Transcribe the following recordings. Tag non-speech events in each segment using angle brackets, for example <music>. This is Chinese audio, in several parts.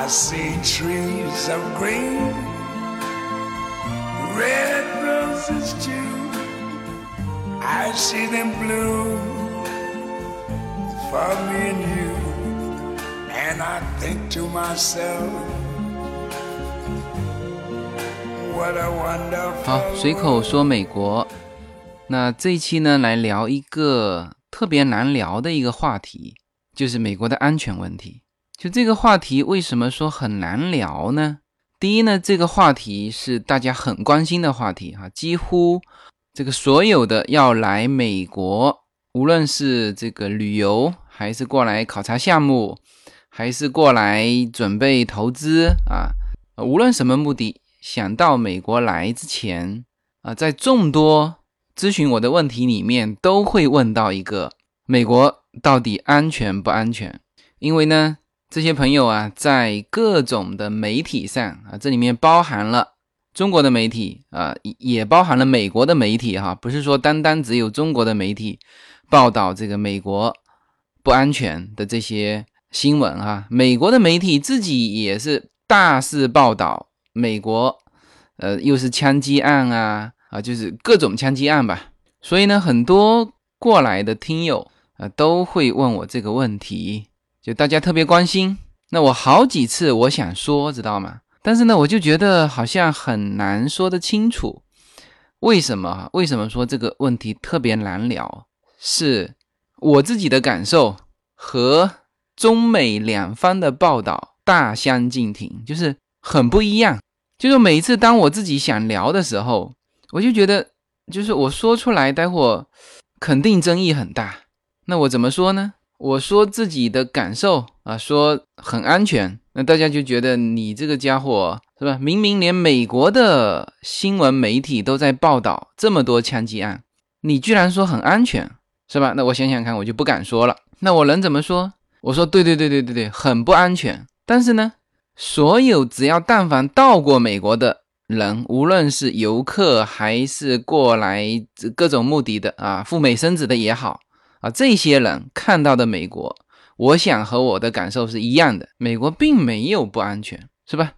I see trees of green, red roses too. I see them bloom for me and you. And I think to myself, what a wonderful 好，随口说美国。那这一期呢，来聊一个特别难聊的一个话题，就是美国的安全问题。就这个话题，为什么说很难聊呢？第一呢，这个话题是大家很关心的话题哈，几乎这个所有的要来美国，无论是这个旅游，还是过来考察项目，还是过来准备投资啊，无论什么目的，想到美国来之前啊，在众多咨询我的问题里面，都会问到一个：美国到底安全不安全？因为呢，这些朋友啊，在各种的媒体上啊，这里面包含了中国的媒体啊，也包含了美国的媒体哈，不是说单单只有中国的媒体报道这个美国不安全的这些新闻哈，美国的媒体自己也是大肆报道美国，呃，又是枪击案啊。啊，就是各种枪击案吧，所以呢，很多过来的听友啊，都会问我这个问题，就大家特别关心。那我好几次我想说，知道吗？但是呢，我就觉得好像很难说得清楚。为什么？为什么说这个问题特别难聊？是我自己的感受和中美两方的报道大相径庭，就是很不一样。就是每一次当我自己想聊的时候，我就觉得，就是我说出来，待会肯定争议很大。那我怎么说呢？我说自己的感受啊，说很安全，那大家就觉得你这个家伙是吧？明明连美国的新闻媒体都在报道这么多枪击案，你居然说很安全，是吧？那我想想看，我就不敢说了。那我能怎么说？我说对对对对对对，很不安全。但是呢，所有只要但凡到过美国的。人无论是游客还是过来各种目的的啊，赴美生子的也好啊，这些人看到的美国，我想和我的感受是一样的，美国并没有不安全，是吧？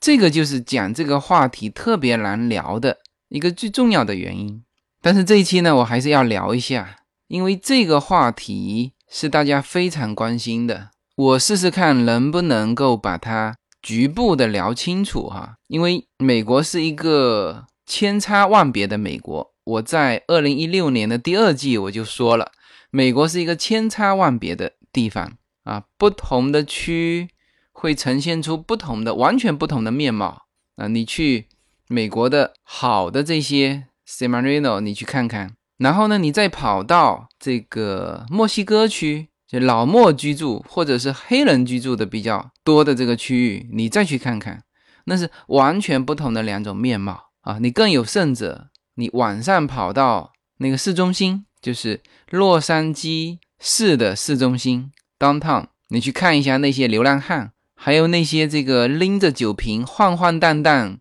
这个就是讲这个话题特别难聊的一个最重要的原因。但是这一期呢，我还是要聊一下，因为这个话题是大家非常关心的，我试试看能不能够把它。局部的聊清楚哈，因为美国是一个千差万别的美国。我在二零一六年的第二季我就说了，美国是一个千差万别的地方啊，不同的区会呈现出不同的、完全不同的面貌啊。你去美国的好的这些 s a m a r i n o 你去看看，然后呢，你再跑到这个墨西哥区。就老墨居住或者是黑人居住的比较多的这个区域，你再去看看，那是完全不同的两种面貌啊！你更有甚者，你晚上跑到那个市中心，就是洛杉矶市的市中心 downtown，你去看一下那些流浪汉，还有那些这个拎着酒瓶晃晃荡荡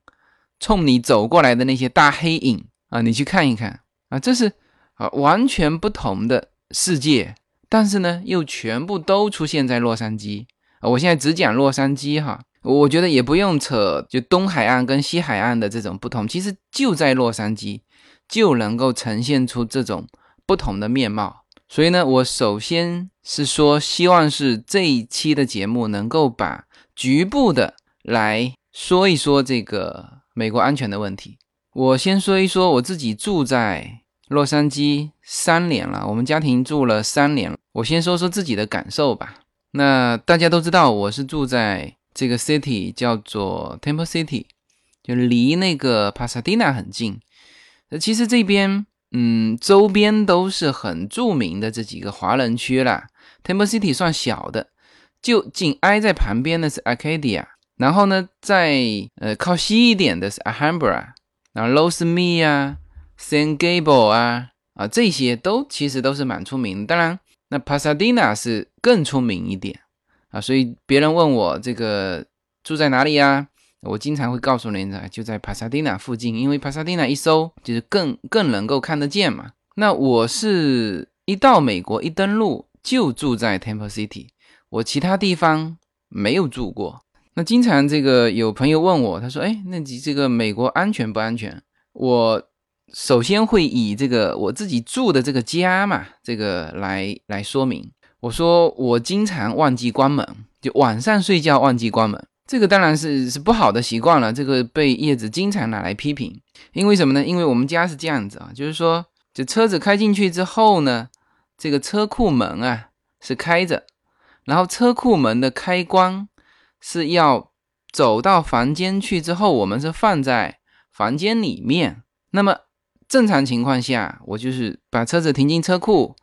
冲你走过来的那些大黑影啊，你去看一看啊，这是啊完全不同的世界。但是呢，又全部都出现在洛杉矶啊！我现在只讲洛杉矶哈，我觉得也不用扯，就东海岸跟西海岸的这种不同，其实就在洛杉矶就能够呈现出这种不同的面貌。所以呢，我首先是说，希望是这一期的节目能够把局部的来说一说这个美国安全的问题。我先说一说我自己住在。洛杉矶三年了，我们家庭住了三年。我先说说自己的感受吧。那大家都知道，我是住在这个 city 叫做 Temple City，就离那个 Pasadena 很近。那其实这边，嗯，周边都是很著名的这几个华人区啦。Temple City 算小的，就紧挨在旁边的是 Arcadia，然后呢，在呃靠西一点的是 Alhambra，然后 Los Me 啊，San Gable 啊啊，这些都其实都是蛮出名。当然，那 Pasadena 是更出名一点啊。所以别人问我这个住在哪里呀？我经常会告诉人家就在 Pasadena 附近，因为 Pasadena 一搜就是更更能够看得见嘛。那我是一到美国一登陆就住在 Temple City，我其他地方没有住过。那经常这个有朋友问我，他说：“哎，那你这个美国安全不安全？”我首先会以这个我自己住的这个家嘛，这个来来说明。我说我经常忘记关门，就晚上睡觉忘记关门，这个当然是是不好的习惯了。这个被叶子经常拿来批评，因为什么呢？因为我们家是这样子啊，就是说，这车子开进去之后呢，这个车库门啊是开着，然后车库门的开关是要走到房间去之后，我们是放在房间里面。那么正常情况下，我就是把车子停进车库，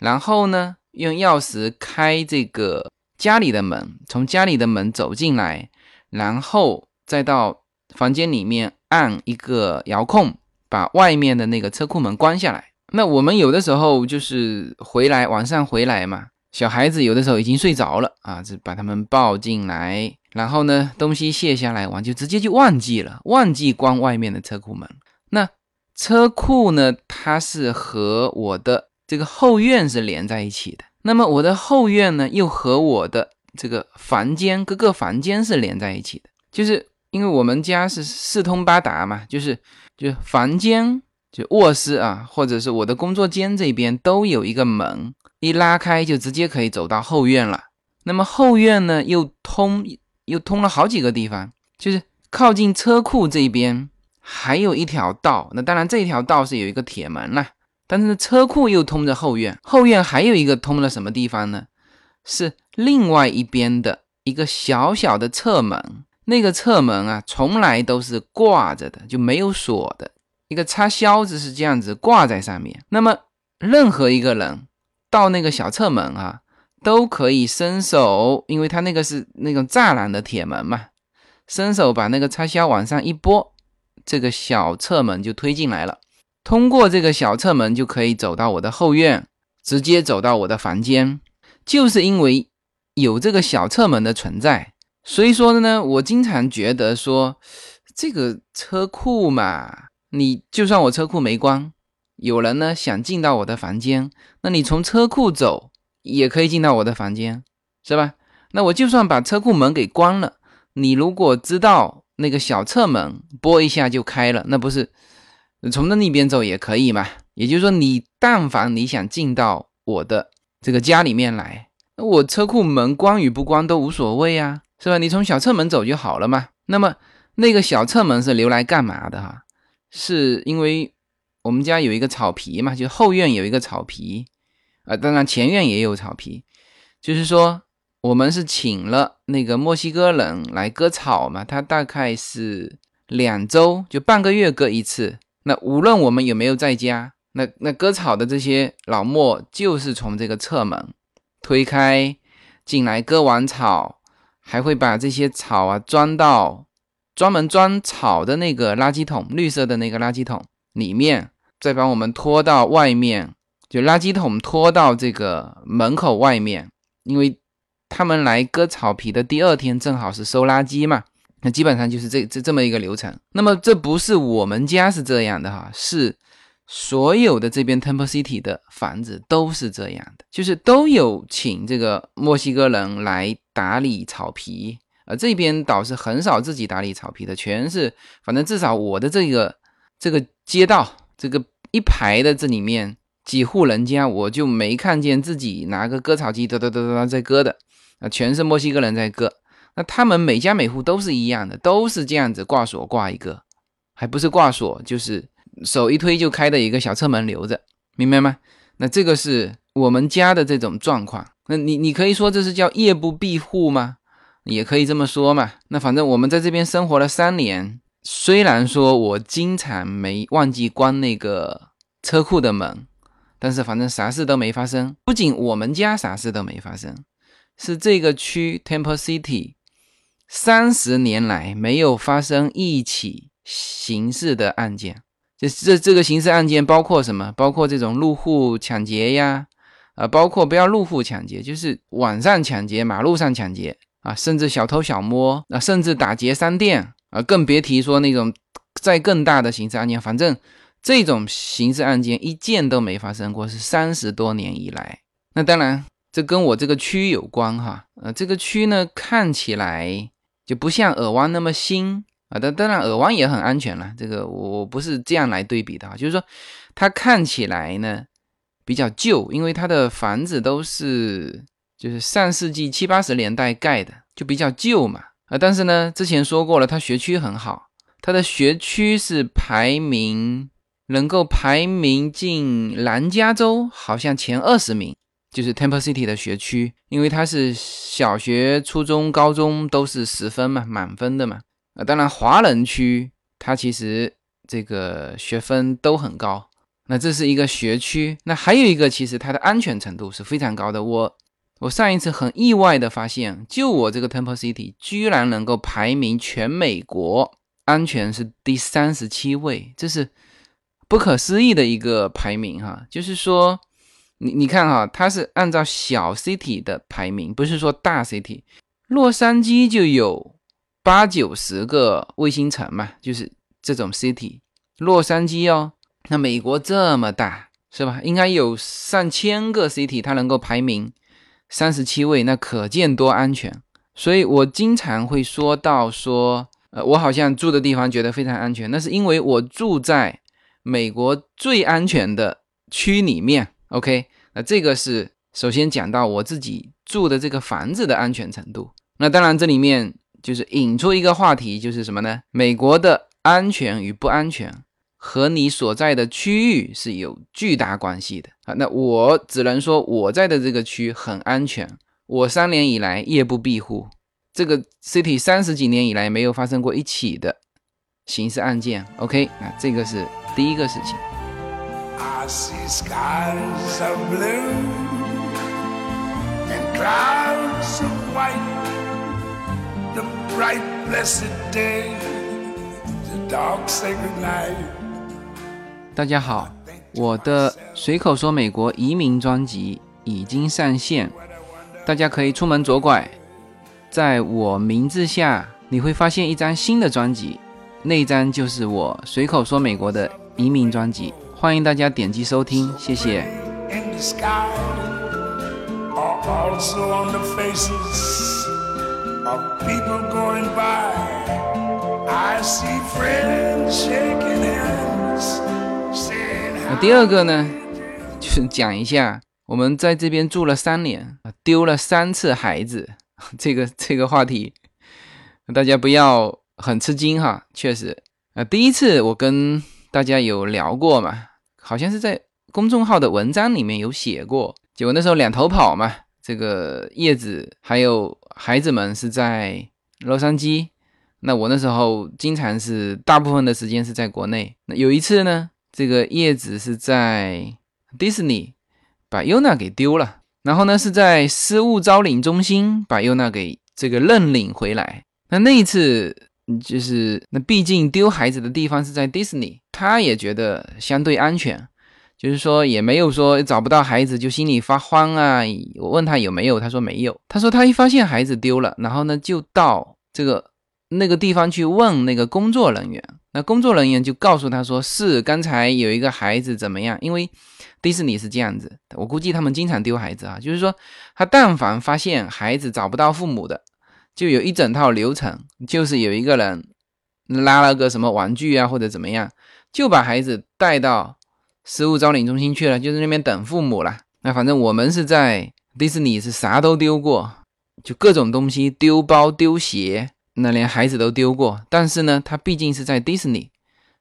然后呢。用钥匙开这个家里的门，从家里的门走进来，然后再到房间里面按一个遥控，把外面的那个车库门关下来。那我们有的时候就是回来晚上回来嘛，小孩子有的时候已经睡着了啊，就把他们抱进来，然后呢东西卸下来完就直接就忘记了，忘记关外面的车库门。那车库呢，它是和我的这个后院是连在一起的。那么我的后院呢，又和我的这个房间各个房间是连在一起的，就是因为我们家是四通八达嘛，就是就房间就卧室啊，或者是我的工作间这边都有一个门，一拉开就直接可以走到后院了。那么后院呢，又通又通了好几个地方，就是靠近车库这边还有一条道，那当然这条道是有一个铁门了。但是车库又通着后院，后院还有一个通了什么地方呢？是另外一边的一个小小的侧门，那个侧门啊，从来都是挂着的，就没有锁的，一个插销子是这样子挂在上面。那么任何一个人到那个小侧门啊，都可以伸手，因为它那个是那种栅栏的铁门嘛，伸手把那个插销往上一拨，这个小侧门就推进来了。通过这个小侧门就可以走到我的后院，直接走到我的房间。就是因为有这个小侧门的存在，所以说呢，我经常觉得说，这个车库嘛，你就算我车库没关，有人呢想进到我的房间，那你从车库走也可以进到我的房间，是吧？那我就算把车库门给关了，你如果知道那个小侧门拨一下就开了，那不是？从那那边走也可以嘛，也就是说，你但凡你想进到我的这个家里面来，那我车库门关与不关都无所谓啊，是吧？你从小侧门走就好了嘛。那么那个小侧门是留来干嘛的哈？是因为我们家有一个草皮嘛，就后院有一个草皮啊，当然前院也有草皮，就是说我们是请了那个墨西哥人来割草嘛，他大概是两周就半个月割一次。那无论我们有没有在家，那那割草的这些老莫就是从这个侧门推开进来，割完草还会把这些草啊装到专门装草的那个垃圾桶，绿色的那个垃圾桶里面，再把我们拖到外面，就垃圾桶拖到这个门口外面，因为他们来割草皮的第二天正好是收垃圾嘛。那基本上就是这这这么一个流程。那么这不是我们家是这样的哈，是所有的这边 Temple City 的房子都是这样的，就是都有请这个墨西哥人来打理草皮，而这边倒是很少自己打理草皮的，全是反正至少我的这个这个街道这个一排的这里面几户人家，我就没看见自己拿个割草机哒哒哒哒在割的，啊，全是墨西哥人在割。那他们每家每户都是一样的，都是这样子挂锁挂一个，还不是挂锁，就是手一推就开的一个小侧门留着，明白吗？那这个是我们家的这种状况。那你你可以说这是叫夜不闭户吗？也可以这么说嘛。那反正我们在这边生活了三年，虽然说我经常没忘记关那个车库的门，但是反正啥事都没发生。不仅我们家啥事都没发生，是这个区 Temple City。三十年来没有发生一起刑事的案件，这这这个刑事案件包括什么？包括这种入户抢劫呀，啊，包括不要入户抢劫，就是晚上抢劫、马路上抢劫啊，甚至小偷小摸啊，甚至打劫商店啊，更别提说那种再更大的刑事案件。反正这种刑事案件一件都没发生过，是三十多年以来。那当然，这跟我这个区有关哈，呃，这个区呢看起来。就不像耳湾那么新啊。但当然，耳湾也很安全了。这个我不是这样来对比的啊，就是说它看起来呢比较旧，因为它的房子都是就是上世纪七八十年代盖的，就比较旧嘛啊。但是呢，之前说过了，它学区很好，它的学区是排名。能够排名进南加州，好像前二十名，就是 Temple City 的学区，因为它是小学、初中、高中都是十分嘛，满分的嘛。啊，当然华人区它其实这个学分都很高。那这是一个学区，那还有一个，其实它的安全程度是非常高的。我我上一次很意外的发现，就我这个 Temple City 居然能够排名全美国安全是第三十七位，这是。不可思议的一个排名哈，就是说，你你看哈，它是按照小 city 的排名，不是说大 city。洛杉矶就有八九十个卫星城嘛，就是这种 city。洛杉矶哦，那美国这么大是吧？应该有上千个 city，它能够排名三十七位，那可见多安全。所以我经常会说到说，呃，我好像住的地方觉得非常安全，那是因为我住在。美国最安全的区里面，OK，那这个是首先讲到我自己住的这个房子的安全程度。那当然这里面就是引出一个话题，就是什么呢？美国的安全与不安全和你所在的区域是有巨大关系的啊。那我只能说我在的这个区很安全，我三年以来夜不闭户，这个 city 三十几年以来没有发生过一起的刑事案件，OK，那这个是。第一个事情。大家好，我的随口说美国移民专辑已经上线，大家可以出门左拐，在我名字下你会发现一张新的专辑，那张就是我随口说美国的。移民专辑，欢迎大家点击收听，谢谢。那第二个呢，就是讲一下我们在这边住了三年，丢了三次孩子，<laughs> 这个这个话题，大家不要很吃惊哈，确实，啊，第一次我跟。大家有聊过嘛？好像是在公众号的文章里面有写过。结果那时候两头跑嘛，这个叶子还有孩子们是在洛杉矶，那我那时候经常是大部分的时间是在国内。那有一次呢，这个叶子是在迪士尼把优娜给丢了，然后呢是在失物招领中心把优娜给这个认领回来。那那一次。就是那，毕竟丢孩子的地方是在迪士尼，他也觉得相对安全，就是说也没有说找不到孩子就心里发慌啊。我问他有没有，他说没有。他说他一发现孩子丢了，然后呢就到这个那个地方去问那个工作人员，那工作人员就告诉他说是刚才有一个孩子怎么样？因为迪士尼是这样子，我估计他们经常丢孩子啊，就是说他但凡发现孩子找不到父母的。就有一整套流程，就是有一个人拉了个什么玩具啊，或者怎么样，就把孩子带到失物招领中心去了，就是那边等父母了。那反正我们是在迪士尼是啥都丢过，就各种东西丢包丢鞋，那连孩子都丢过。但是呢，他毕竟是在迪士尼，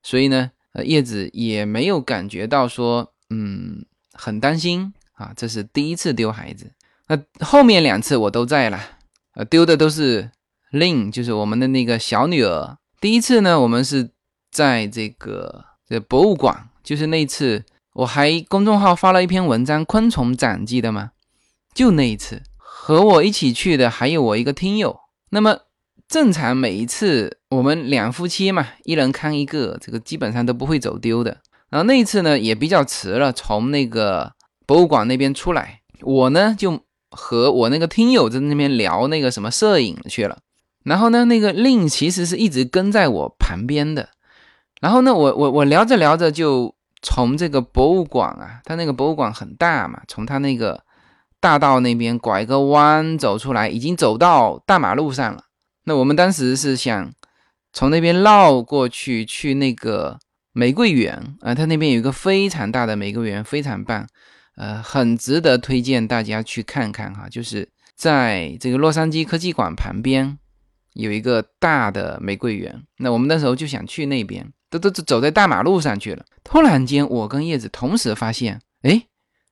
所以呢，呃，叶子也没有感觉到说，嗯，很担心啊。这是第一次丢孩子，那后面两次我都在了。呃，丢的都是 Lin，就是我们的那个小女儿。第一次呢，我们是在这个这博物馆，就是那次我还公众号发了一篇文章《昆虫展》，记得吗？就那一次，和我一起去的还有我一个听友。那么正常每一次我们两夫妻嘛，一人看一个，这个基本上都不会走丢的。然后那一次呢，也比较迟了，从那个博物馆那边出来，我呢就。和我那个听友在那边聊那个什么摄影去了，然后呢，那个令其实是一直跟在我旁边的，然后呢，我我我聊着聊着就从这个博物馆啊，他那个博物馆很大嘛，从他那个大道那边拐个弯走出来，已经走到大马路上了。那我们当时是想从那边绕过去，去那个玫瑰园啊，它那边有一个非常大的玫瑰园，非常棒，呃，很值得推荐大家去看看哈。就是在这个洛杉矶科技馆旁边有一个大的玫瑰园，那我们那时候就想去那边，都都走在大马路上去了。突然间，我跟叶子同时发现，哎，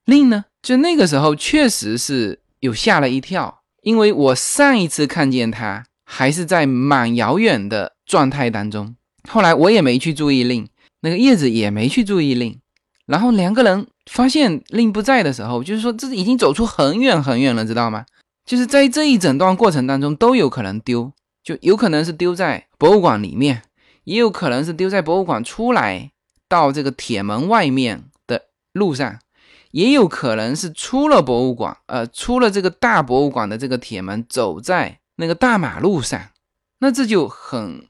令呢？就那个时候确实是有吓了一跳，因为我上一次看见他。还是在蛮遥远的状态当中。后来我也没去注意令，那个叶子也没去注意令。然后两个人发现令不在的时候，就是说这已经走出很远很远了，知道吗？就是在这一整段过程当中都有可能丢，就有可能是丢在博物馆里面，也有可能是丢在博物馆出来到这个铁门外面的路上，也有可能是出了博物馆，呃，出了这个大博物馆的这个铁门，走在。那个大马路上，那这就很，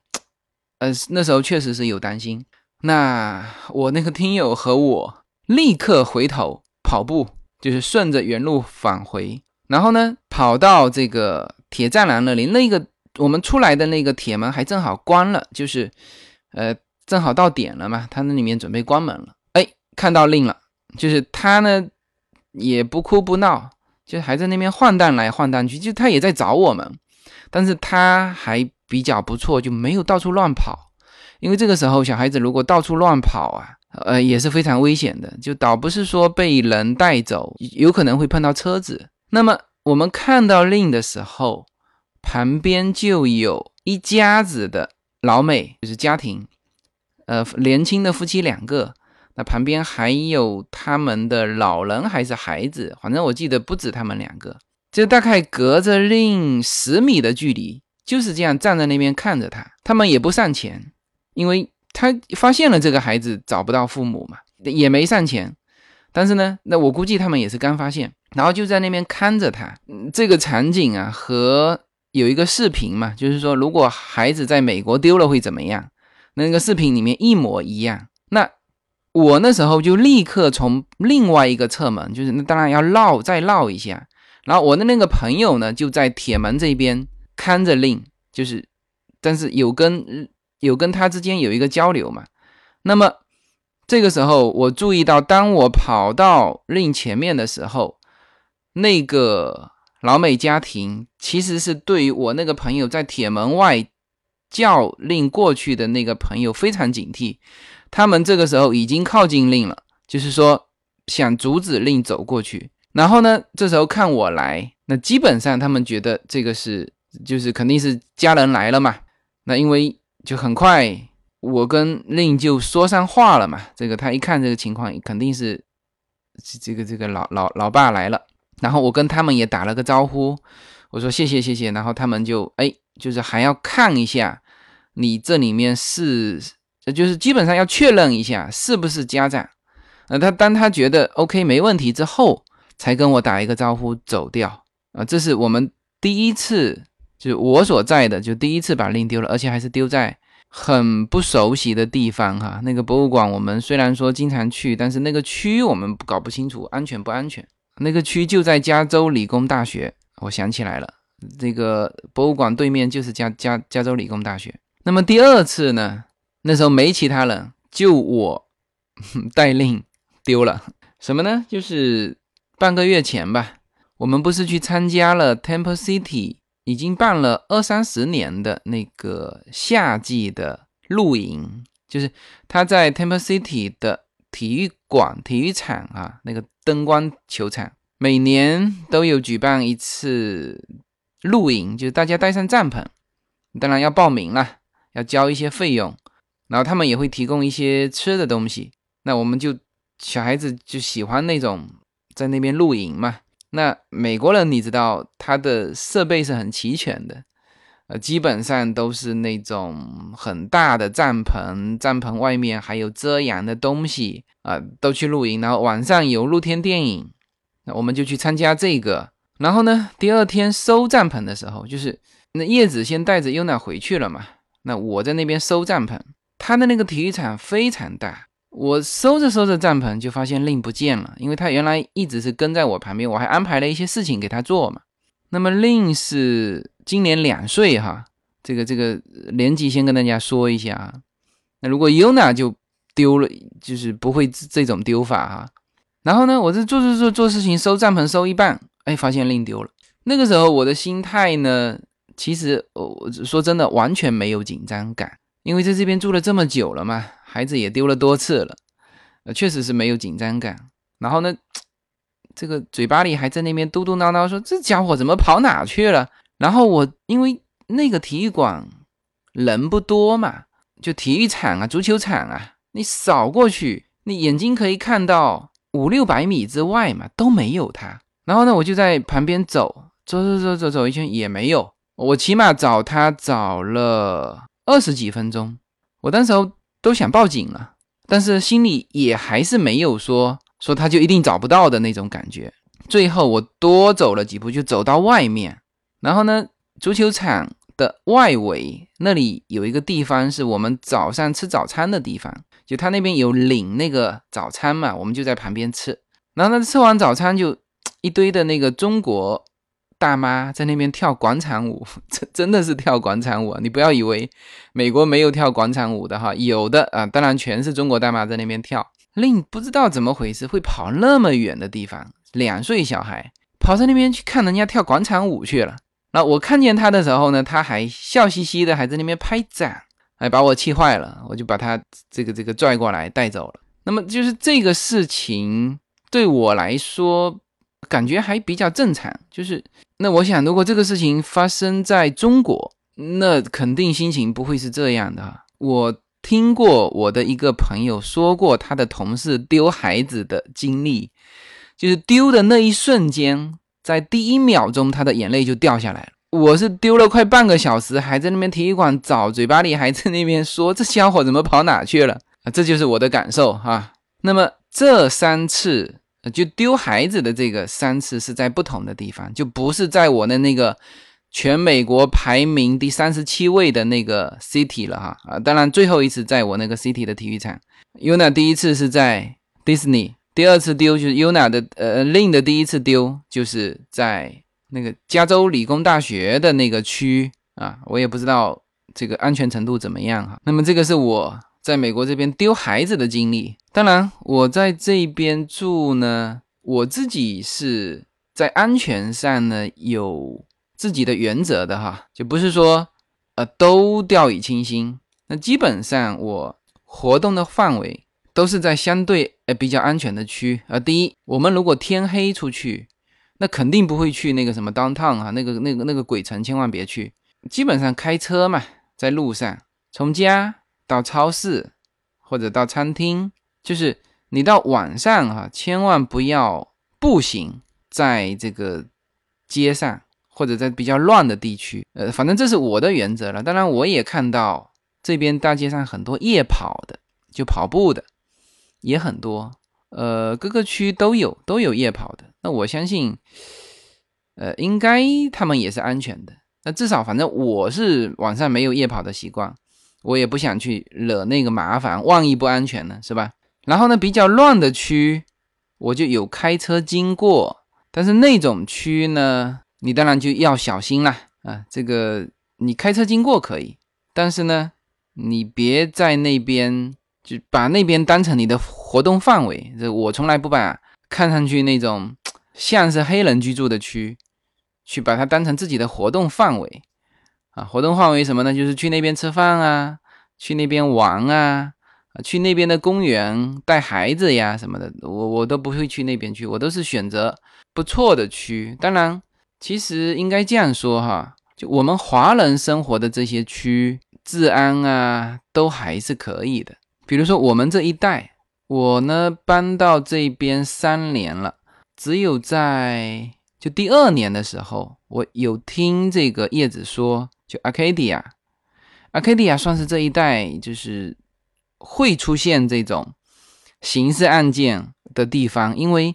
呃，那时候确实是有担心。那我那个听友和我立刻回头跑步，就是顺着原路返回，然后呢，跑到这个铁栅栏那里，那个我们出来的那个铁门还正好关了，就是，呃，正好到点了嘛，他那里面准备关门了。哎，看到令了，就是他呢也不哭不闹，就还在那边晃荡来晃荡去，就他也在找我们。但是他还比较不错，就没有到处乱跑。因为这个时候小孩子如果到处乱跑啊，呃，也是非常危险的。就倒不是说被人带走，有可能会碰到车子。那么我们看到令的时候，旁边就有一家子的老美，就是家庭，呃，年轻的夫妻两个。那旁边还有他们的老人还是孩子，反正我记得不止他们两个。就大概隔着令十米的距离，就是这样站在那边看着他。他们也不上前，因为他发现了这个孩子找不到父母嘛，也没上前。但是呢，那我估计他们也是刚发现，然后就在那边看着他。这个场景啊，和有一个视频嘛，就是说如果孩子在美国丢了会怎么样？那个视频里面一模一样。那我那时候就立刻从另外一个侧门，就是那当然要绕再绕一下。然后我的那个朋友呢，就在铁门这边看着令，就是，但是有跟有跟他之间有一个交流嘛。那么这个时候，我注意到，当我跑到令前面的时候，那个老美家庭其实是对于我那个朋友在铁门外叫令过去的那个朋友非常警惕。他们这个时候已经靠近令了，就是说想阻止令走过去。然后呢？这时候看我来，那基本上他们觉得这个是，就是肯定是家人来了嘛。那因为就很快，我跟令就说上话了嘛。这个他一看这个情况，肯定是这个这个老老老爸来了。然后我跟他们也打了个招呼，我说谢谢谢谢。然后他们就哎，就是还要看一下你这里面是，就是基本上要确认一下是不是家长。呃，他当他觉得 OK 没问题之后。才跟我打一个招呼走掉啊！这是我们第一次，就我所在的，就第一次把令丢了，而且还是丢在很不熟悉的地方哈。那个博物馆我们虽然说经常去，但是那个区我们搞不清楚安全不安全。那个区就在加州理工大学，我想起来了，这个博物馆对面就是加加加州理工大学。那么第二次呢？那时候没其他人，就我 <laughs> 带令丢了什么呢？就是。半个月前吧，我们不是去参加了 Temple City 已经办了二三十年的那个夏季的露营，就是他在 Temple City 的体育馆、体育场啊，那个灯光球场，每年都有举办一次露营，就是大家带上帐篷，当然要报名了，要交一些费用，然后他们也会提供一些吃的东西，那我们就小孩子就喜欢那种。在那边露营嘛？那美国人你知道，他的设备是很齐全的，呃，基本上都是那种很大的帐篷，帐篷外面还有遮阳的东西啊，都去露营。然后晚上有露天电影，那我们就去参加这个。然后呢，第二天收帐篷的时候，就是那叶子先带着优娜回去了嘛，那我在那边收帐篷。他的那个体育场非常大。我收着收着帐篷，就发现令不见了，因为他原来一直是跟在我旁边，我还安排了一些事情给他做嘛。那么令是今年两岁哈，这个这个年纪先跟大家说一下啊。那如果 Yuna 就丢了，就是不会这种丢法哈。然后呢，我这做做做做事情，收帐篷收一半，哎，发现令丢了。那个时候我的心态呢，其实我说真的完全没有紧张感，因为在这边住了这么久了嘛，孩子也丢了多次了，呃，确实是没有紧张感。然后呢，这个嘴巴里还在那边嘟嘟囔囔说：“这家伙怎么跑哪去了？”然后我因为那个体育馆人不多嘛，就体育场啊、足球场啊。你扫过去，你眼睛可以看到五六百米之外嘛，都没有他。然后呢，我就在旁边走，走走走走走一圈也没有。我起码找他找了二十几分钟，我当时候都想报警了，但是心里也还是没有说说他就一定找不到的那种感觉。最后我多走了几步，就走到外面，然后呢，足球场的外围那里有一个地方是我们早上吃早餐的地方。就他那边有领那个早餐嘛，我们就在旁边吃。然后呢，吃完早餐就一堆的那个中国大妈在那边跳广场舞，真 <laughs> 真的是跳广场舞啊！你不要以为美国没有跳广场舞的哈，有的啊，当然全是中国大妈在那边跳。另不知道怎么回事，会跑那么远的地方，两岁小孩跑在那边去看人家跳广场舞去了。那我看见他的时候呢，他还笑嘻嘻的，还在那边拍掌。哎，把我气坏了，我就把他这个这个拽过来带走了。那么就是这个事情对我来说感觉还比较正常。就是那我想，如果这个事情发生在中国，那肯定心情不会是这样的。我听过我的一个朋友说过他的同事丢孩子的经历，就是丢的那一瞬间，在第一秒钟他的眼泪就掉下来了。我是丢了快半个小时，还在那边体育馆找，嘴巴里还在那边说这家伙怎么跑哪去了啊？这就是我的感受哈。那么这三次就丢孩子的这个三次是在不同的地方，就不是在我的那个全美国排名第三十七位的那个 city 了哈啊。当然最后一次在我那个 city 的体育场，Yuna 第一次是在 Disney，第二次丢就是 Yuna 的呃 Lin 的第一次丢就是在。那个加州理工大学的那个区啊，我也不知道这个安全程度怎么样哈。那么这个是我在美国这边丢孩子的经历。当然，我在这边住呢，我自己是在安全上呢有自己的原则的哈，就不是说呃都掉以轻心。那基本上我活动的范围都是在相对呃比较安全的区。呃，第一，我们如果天黑出去。那肯定不会去那个什么 downtown 啊，那个那个那个鬼城，千万别去。基本上开车嘛，在路上，从家到超市或者到餐厅，就是你到晚上哈，千万不要步行在这个街上或者在比较乱的地区。呃，反正这是我的原则了。当然，我也看到这边大街上很多夜跑的，就跑步的也很多。呃，各个区都有都有夜跑的。那我相信，呃，应该他们也是安全的。那至少，反正我是晚上没有夜跑的习惯，我也不想去惹那个麻烦，万一不安全呢，是吧？然后呢，比较乱的区，我就有开车经过，但是那种区呢，你当然就要小心啦。啊。这个你开车经过可以，但是呢，你别在那边就把那边当成你的活动范围。这我从来不把看上去那种。像是黑人居住的区，去把它当成自己的活动范围啊，活动范围什么呢？就是去那边吃饭啊，去那边玩啊，啊去那边的公园带孩子呀什么的，我我都不会去那边去，我都是选择不错的区。当然，其实应该这样说哈，就我们华人生活的这些区，治安啊都还是可以的。比如说我们这一带，我呢搬到这边三年了。只有在就第二年的时候，我有听这个叶子说，就 Arcadia，Arcadia 算是这一代就是会出现这种刑事案件的地方，因为，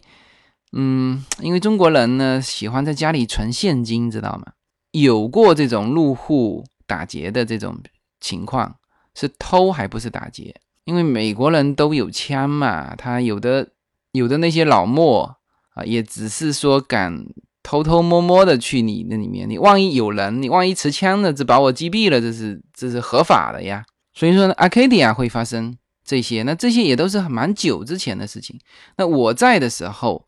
嗯，因为中国人呢喜欢在家里存现金，知道吗？有过这种入户打劫的这种情况，是偷还不是打劫？因为美国人都有枪嘛，他有的有的那些老莫。啊，也只是说敢偷偷摸摸的去你那里面，你万一有人，你万一持枪的，这把我击毙了，这是这是合法的呀。所以说呢，，Arcadia 会发生这些，那这些也都是蛮久之前的事情。那我在的时候，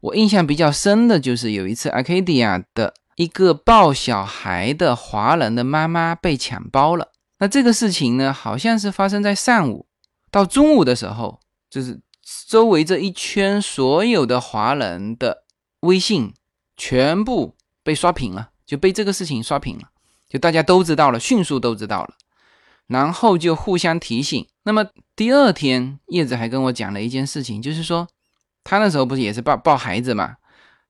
我印象比较深的就是有一次 Arcadia 的一个抱小孩的华人的妈妈被抢包了。那这个事情呢，好像是发生在上午到中午的时候，就是周围这一圈所有的华人的微信全部被刷屏了，就被这个事情刷屏了，就大家都知道了，迅速都知道了。然后就互相提醒。那么第二天，叶子还跟我讲了一件事情，就是说他那时候不是也是抱抱孩子嘛，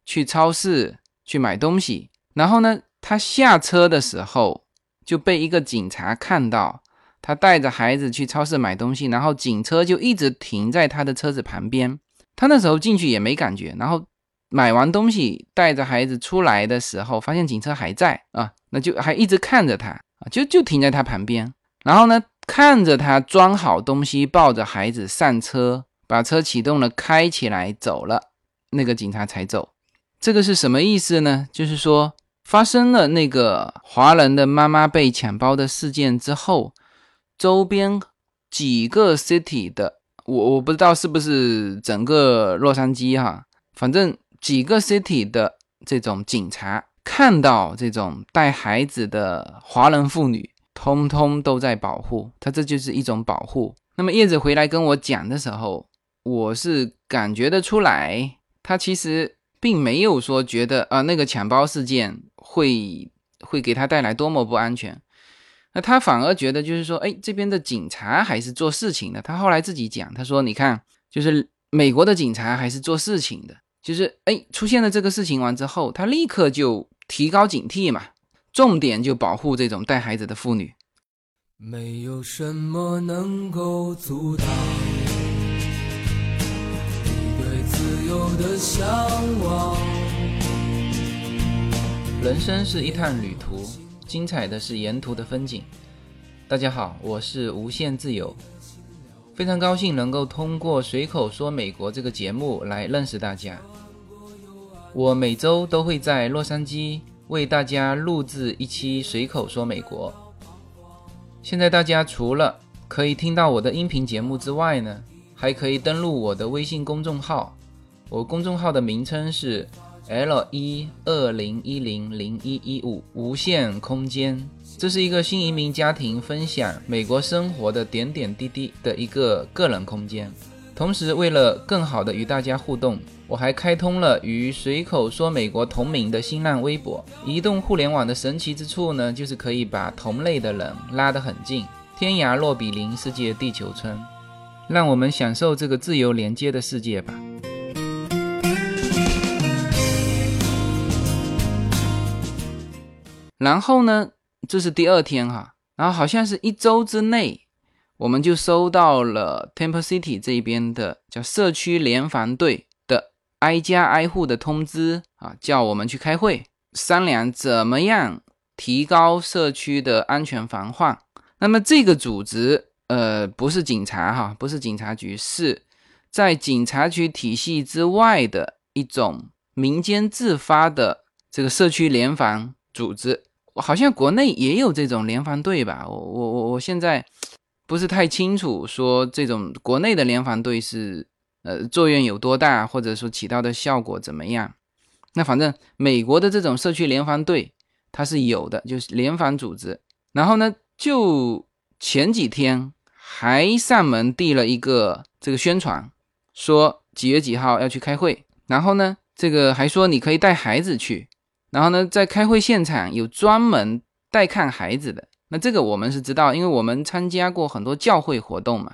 去超市去买东西。然后呢，他下车的时候就被一个警察看到，他带着孩子去超市买东西，然后警车就一直停在他的车子旁边。他那时候进去也没感觉，然后买完东西带着孩子出来的时候，发现警车还在啊，那就还一直看着他啊，就就停在他旁边。然后呢，看着他装好东西，抱着孩子上车，把车启动了，开起来走了，那个警察才走。这个是什么意思呢？就是说，发生了那个华人的妈妈被抢包的事件之后，周边几个 city 的，我我不知道是不是整个洛杉矶哈，反正几个 city 的这种警察看到这种带孩子的华人妇女。通通都在保护他，这就是一种保护。那么叶子回来跟我讲的时候，我是感觉得出来，他其实并没有说觉得啊那个抢包事件会会给他带来多么不安全。那他反而觉得就是说，哎，这边的警察还是做事情的。他后来自己讲，他说：“你看，就是美国的警察还是做事情的，就是哎出现了这个事情完之后，他立刻就提高警惕嘛。”重点就保护这种带孩子的妇女。没有什么能够阻挡你对自由的向往。人生是一趟旅途，精彩的是沿途的风景。大家好，我是无限自由，非常高兴能够通过随口说美国这个节目来认识大家。我每周都会在洛杉矶。为大家录制一期随口说美国。现在大家除了可以听到我的音频节目之外呢，还可以登录我的微信公众号。我公众号的名称是 L 一二零一零零一一五无限空间。这是一个新移民家庭分享美国生活的点点滴滴的一个个人空间。同时，为了更好的与大家互动。我还开通了与随口说美国同名的新浪微博。移动互联网的神奇之处呢，就是可以把同类的人拉得很近，天涯若比邻，世界地球村。让我们享受这个自由连接的世界吧。然后呢，这是第二天哈，然后好像是一周之内，我们就收到了 Temple City 这边的叫社区联防队的。挨家挨户的通知啊，叫我们去开会商量怎么样提高社区的安全防患。那么这个组织呃不是警察哈，不是警察局，是在警察局体系之外的一种民间自发的这个社区联防组织。好像国内也有这种联防队吧？我我我我现在不是太清楚，说这种国内的联防队是。呃，作用有多大，或者说起到的效果怎么样？那反正美国的这种社区联防队，它是有的，就是联防组织。然后呢，就前几天还上门递了一个这个宣传，说几月几号要去开会。然后呢，这个还说你可以带孩子去。然后呢，在开会现场有专门带看孩子的。那这个我们是知道，因为我们参加过很多教会活动嘛。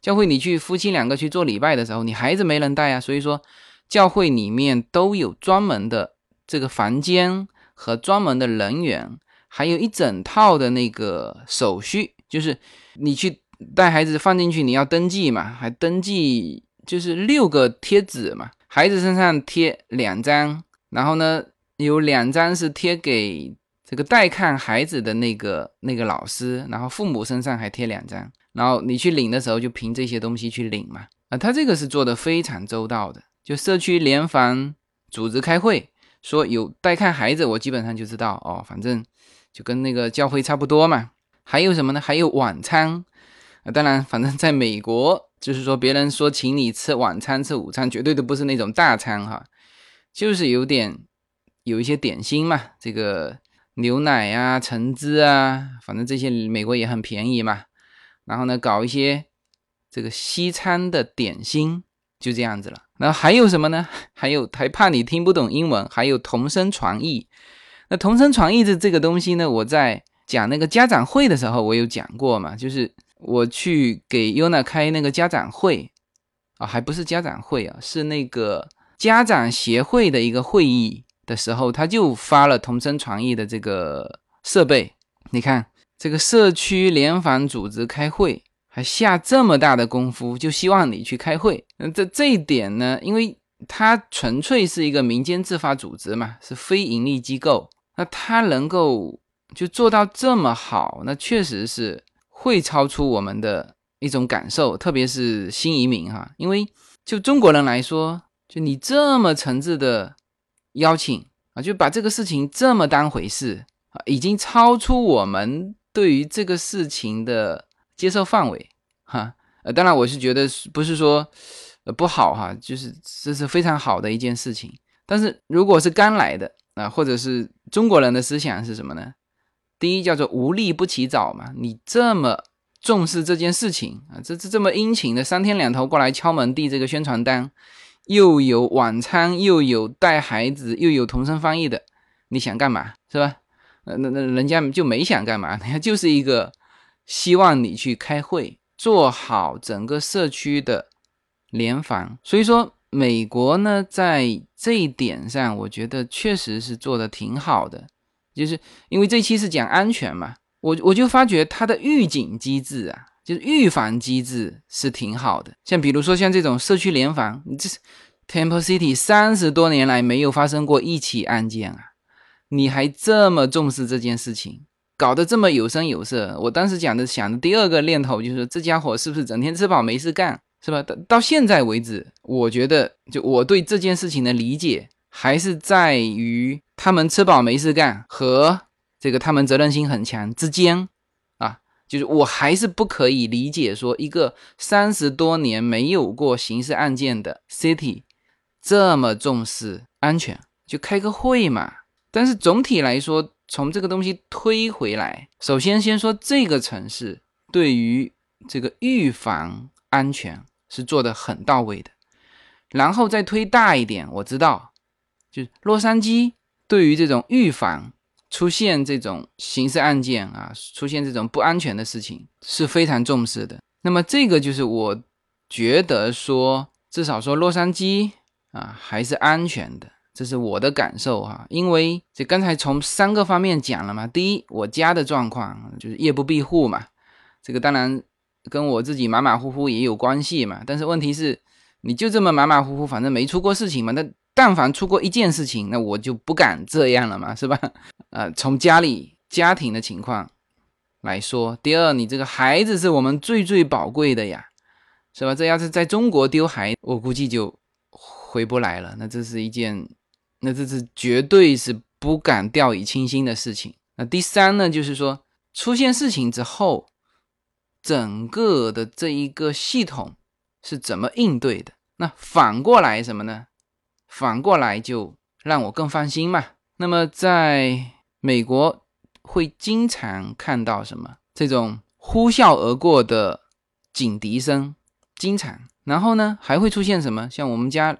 教会你去夫妻两个去做礼拜的时候，你孩子没人带啊，所以说教会里面都有专门的这个房间和专门的人员，还有一整套的那个手续，就是你去带孩子放进去，你要登记嘛，还登记就是六个贴纸嘛，孩子身上贴两张，然后呢有两张是贴给这个带看孩子的那个那个老师，然后父母身上还贴两张。然后你去领的时候，就凭这些东西去领嘛。啊，他这个是做的非常周到的。就社区联防组织开会，说有带看孩子，我基本上就知道哦，反正就跟那个教会差不多嘛。还有什么呢？还有晚餐啊，当然，反正在美国，就是说别人说请你吃晚餐、吃午餐，绝对都不是那种大餐哈，就是有点有一些点心嘛，这个牛奶啊、橙汁啊，反正这些美国也很便宜嘛。然后呢，搞一些这个西餐的点心，就这样子了。那还有什么呢？<laughs> 还有还怕你听不懂英文，还有同声传译。那同声传译的这个东西呢，我在讲那个家长会的时候，我有讲过嘛，就是我去给 Yuna 开那个家长会啊，还不是家长会啊，是那个家长协会的一个会议的时候，他就发了同声传译的这个设备。你看。这个社区联防组织开会还下这么大的功夫，就希望你去开会。那这这一点呢，因为它纯粹是一个民间自发组织嘛，是非盈利机构。那它能够就做到这么好，那确实是会超出我们的一种感受，特别是新移民哈。因为就中国人来说，就你这么诚挚的邀请啊，就把这个事情这么当回事啊，已经超出我们。对于这个事情的接受范围，哈，呃，当然我是觉得不是说呃不好哈，就是这是非常好的一件事情。但是如果是刚来的啊，或者是中国人的思想是什么呢？第一叫做无利不起早嘛，你这么重视这件事情啊，这这这么殷勤的三天两头过来敲门递这个宣传单，又有晚餐，又有带孩子，又有同声翻译的，你想干嘛是吧？那那那人家就没想干嘛，<laughs> 人家就是一个希望你去开会，做好整个社区的联防。所以说，美国呢在这一点上，我觉得确实是做的挺好的。就是因为这期是讲安全嘛，我我就发觉它的预警机制啊，就是预防机制是挺好的。像比如说像这种社区联防，你这 Temple City 三十多年来没有发生过一起案件啊。你还这么重视这件事情，搞得这么有声有色。我当时讲的想的第二个念头就是，这家伙是不是整天吃饱没事干，是吧？到到现在为止，我觉得就我对这件事情的理解，还是在于他们吃饱没事干和这个他们责任心很强之间。就是我还是不可以理解说，一个三十多年没有过刑事案件的 city，这么重视安全，就开个会嘛。但是总体来说，从这个东西推回来，首先先说这个城市对于这个预防安全是做的很到位的，然后再推大一点，我知道，就是洛杉矶对于这种预防出现这种刑事案件啊，出现这种不安全的事情是非常重视的。那么这个就是我觉得说，至少说洛杉矶啊还是安全的。这是我的感受哈，因为这刚才从三个方面讲了嘛。第一，我家的状况就是夜不闭户嘛，这个当然跟我自己马马虎虎也有关系嘛。但是问题是，你就这么马马虎虎，反正没出过事情嘛。那但凡出过一件事情，那我就不敢这样了嘛，是吧？<laughs> 呃，从家里家庭的情况来说，第二，你这个孩子是我们最最宝贵的呀，是吧？这要是在中国丢孩，我估计就回不来了。那这是一件。那这是绝对是不敢掉以轻心的事情。那第三呢，就是说出现事情之后，整个的这一个系统是怎么应对的？那反过来什么呢？反过来就让我更放心嘛。那么在美国会经常看到什么？这种呼啸而过的警笛声，经常。然后呢，还会出现什么？像我们家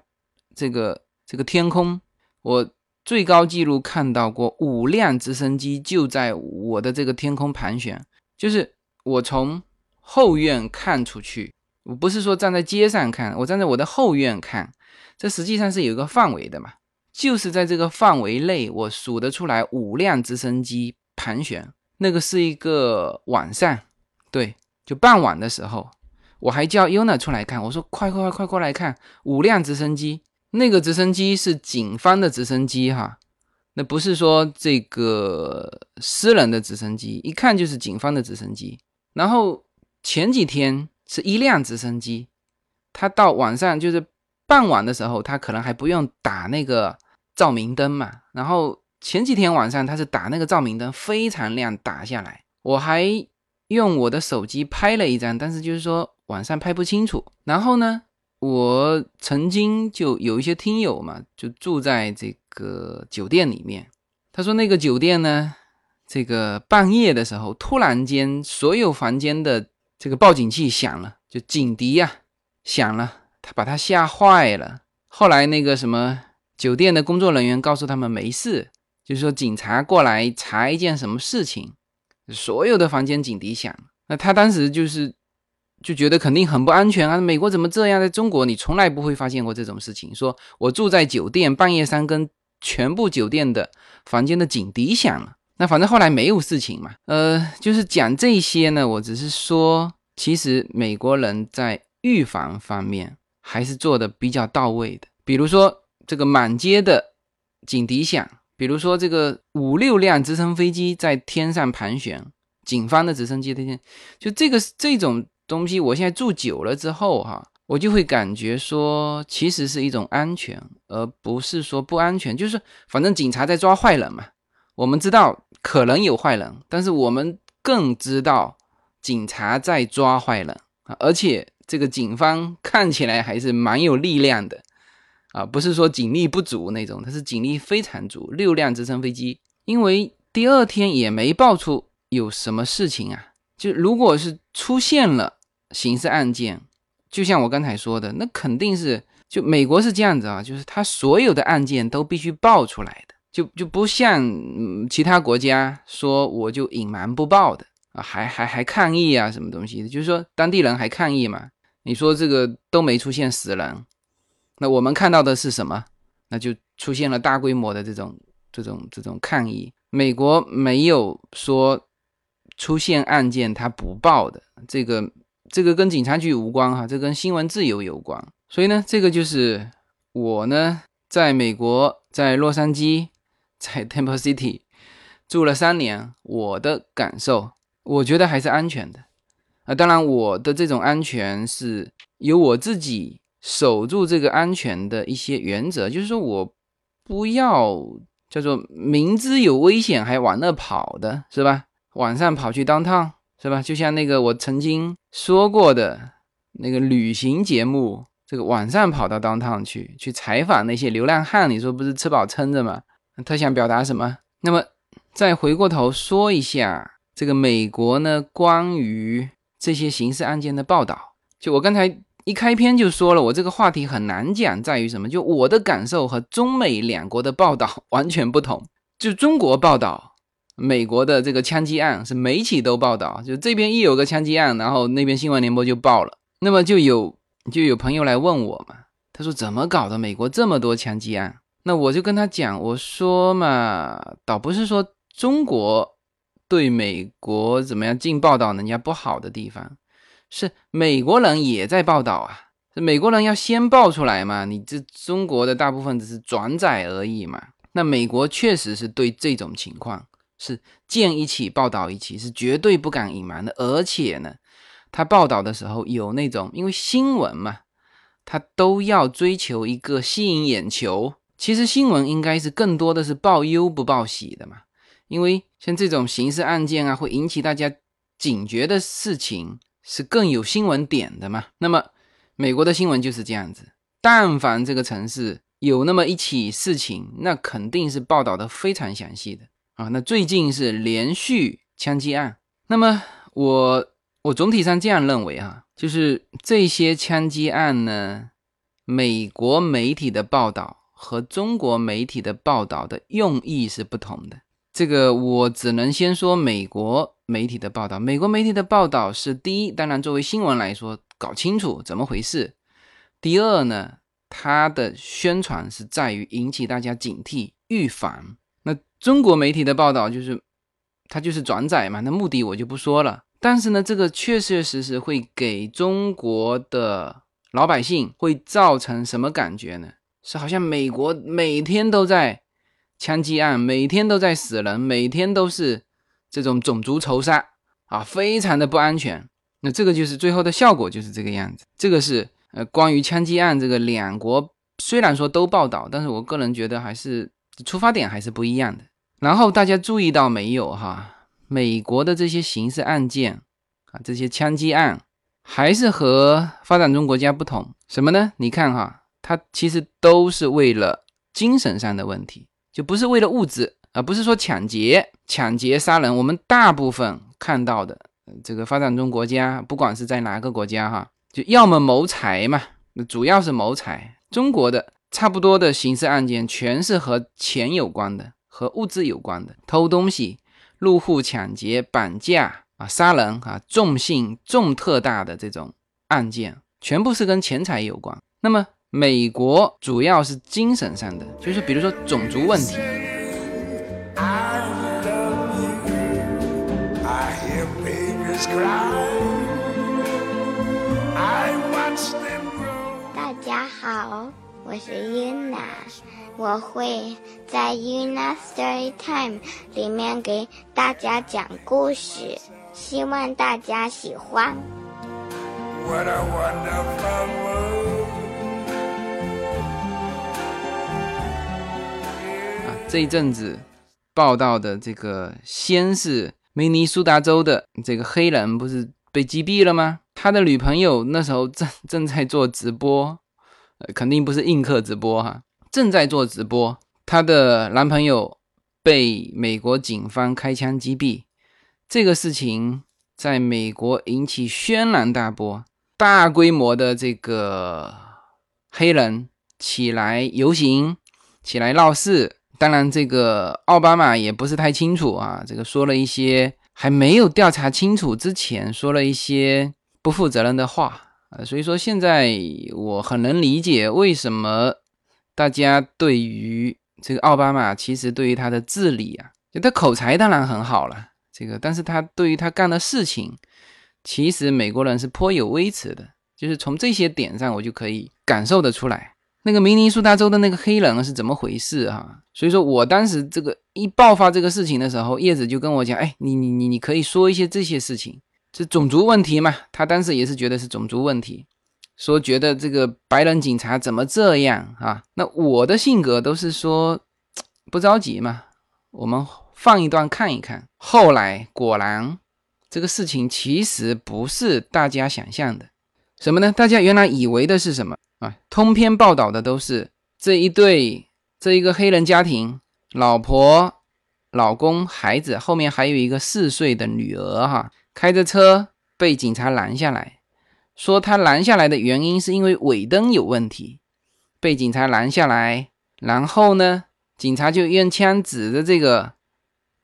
这个这个天空。我最高纪录看到过五辆直升机就在我的这个天空盘旋，就是我从后院看出去，我不是说站在街上看，我站在我的后院看，这实际上是有一个范围的嘛，就是在这个范围内，我数得出来五辆直升机盘旋，那个是一个晚上，对，就傍晚的时候，我还叫 Yuna 出来看，我说快快快快过来看五辆直升机。那个直升机是警方的直升机哈，那不是说这个私人的直升机，一看就是警方的直升机。然后前几天是一辆直升机，它到晚上就是傍晚的时候，他可能还不用打那个照明灯嘛，然后前几天晚上他是打那个照明灯非常亮打下来，我还用我的手机拍了一张，但是就是说晚上拍不清楚。然后呢，我曾经就有一些听友嘛，就住在这个酒店里面，他说那个酒店呢，这个半夜的时候突然间所有房间的这个报警器响了，就警笛呀响了，他把他吓坏了。后来那个什么酒店的工作人员告诉他们没事，就是说警察过来查一件什么事情，所有的房间警笛响。那他当时就是就觉得肯定很不安全啊！美国怎么这样？在中国你从来不会发现过这种事情。说我住在酒店，半夜三更，全部酒店的房间的警笛响了。那反正后来没有事情嘛。呃，就是讲这些呢，我只是说，其实美国人在预防方面。还是做的比较到位的，比如说这个满街的警笛响，比如说这个五六辆直升飞机在天上盘旋，警方的直升机在天，就这个这种东西，我现在住久了之后哈，我就会感觉说，其实是一种安全，而不是说不安全，就是反正警察在抓坏人嘛，我们知道可能有坏人，但是我们更知道警察在抓坏人，而且。这个警方看起来还是蛮有力量的。啊，不是说警力不足那种，他是警力非常足，六辆直升飞机。因为第二天也没爆出有什么事情啊，就如果是出现了刑事案件，就像我刚才说的，那肯定是就美国是这样子啊，就是他所有的案件都必须爆出来的，就就不像其他国家说我就隐瞒不报的。啊，还还还抗议啊什么东西的，就是说当地人还抗议嘛。你说这个都没出现死人，那我们看到的是什么？那就出现了大规模的这种、这种、这种抗议。美国没有说出现案件他不报的，这个、这个跟警察局无关哈，这跟新闻自由有关。所以呢，这个就是我呢在美国，在洛杉矶，在 Temple City 住了三年，我的感受，我觉得还是安全的。啊，当然，我的这种安全是有我自己守住这个安全的一些原则，就是说我不要叫做明知有危险还往那跑的，是吧？晚上跑去当趟，是吧？就像那个我曾经说过的那个旅行节目，这个晚上跑到当趟去去采访那些流浪汉，你说不是吃饱撑着吗？他想表达什么？那么再回过头说一下这个美国呢，关于。这些刑事案件的报道，就我刚才一开篇就说了，我这个话题很难讲，在于什么？就我的感受和中美两国的报道完全不同。就中国报道美国的这个枪击案是媒体都报道，就这边一有个枪击案，然后那边新闻联播就报了。那么就有就有朋友来问我嘛，他说怎么搞的？美国这么多枪击案？那我就跟他讲，我说嘛，倒不是说中国。对美国怎么样尽报道人家不好的地方，是美国人也在报道啊，美国人要先报出来嘛，你这中国的大部分只是转载而已嘛。那美国确实是对这种情况是见一起报道一起，是绝对不敢隐瞒的。而且呢，他报道的时候有那种，因为新闻嘛，他都要追求一个吸引眼球。其实新闻应该是更多的是报忧不报喜的嘛。因为像这种刑事案件啊，会引起大家警觉的事情是更有新闻点的嘛。那么美国的新闻就是这样子，但凡这个城市有那么一起事情，那肯定是报道的非常详细的啊。那最近是连续枪击案，那么我我总体上这样认为哈，就是这些枪击案呢，美国媒体的报道和中国媒体的报道的用意是不同的。这个我只能先说美国媒体的报道。美国媒体的报道是第一，当然作为新闻来说，搞清楚怎么回事。第二呢，它的宣传是在于引起大家警惕、预防。那中国媒体的报道就是，它就是转载嘛，那目的我就不说了。但是呢，这个确确实实会给中国的老百姓会造成什么感觉呢？是好像美国每天都在。枪击案每天都在死人，每天都是这种种族仇杀啊，非常的不安全。那这个就是最后的效果，就是这个样子。这个是呃关于枪击案这个两国虽然说都报道，但是我个人觉得还是出发点还是不一样的。然后大家注意到没有哈？美国的这些刑事案件啊，这些枪击案，还是和发展中国家不同。什么呢？你看哈，它其实都是为了精神上的问题，就不是为了物质，而不是说抢劫、抢劫杀人。我们大部分看到的这个发展中国家，不管是在哪个国家哈，就要么谋财嘛，那主要是谋财。中国的差不多的刑事案件，全是和钱有关的。和物质有关的偷东西、入户抢劫、绑架啊、杀人啊，重性重特大的这种案件，全部是跟钱财有关。那么美国主要是精神上的，就是比如说种族问题。大家好，我是 Yuna。我会在 Una Story Time 里面给大家讲故事，希望大家喜欢。啊，这一阵子报道的这个，先是明尼苏达州的这个黑人不是被击毙了吗？他的女朋友那时候正正在做直播，呃，肯定不是映客直播哈。正在做直播，她的男朋友被美国警方开枪击毙，这个事情在美国引起轩然大波，大规模的这个黑人起来游行，起来闹事。当然，这个奥巴马也不是太清楚啊，这个说了一些还没有调查清楚之前说了一些不负责任的话啊，所以说现在我很能理解为什么。大家对于这个奥巴马，其实对于他的治理啊，就他口才当然很好了，这个，但是他对于他干的事情，其实美国人是颇有微词的，就是从这些点上，我就可以感受得出来，那个明尼苏达州的那个黑人是怎么回事啊。所以说我当时这个一爆发这个事情的时候，叶子就跟我讲，哎，你你你你可以说一些这些事情，是种族问题嘛？他当时也是觉得是种族问题。说觉得这个白人警察怎么这样啊？那我的性格都是说不着急嘛，我们放一段看一看。后来果然这个事情其实不是大家想象的，什么呢？大家原来以为的是什么啊？通篇报道的都是这一对这一个黑人家庭，老婆、老公、孩子，后面还有一个四岁的女儿哈，开着车被警察拦下来。说他拦下来的原因是因为尾灯有问题，被警察拦下来，然后呢，警察就用枪指着这个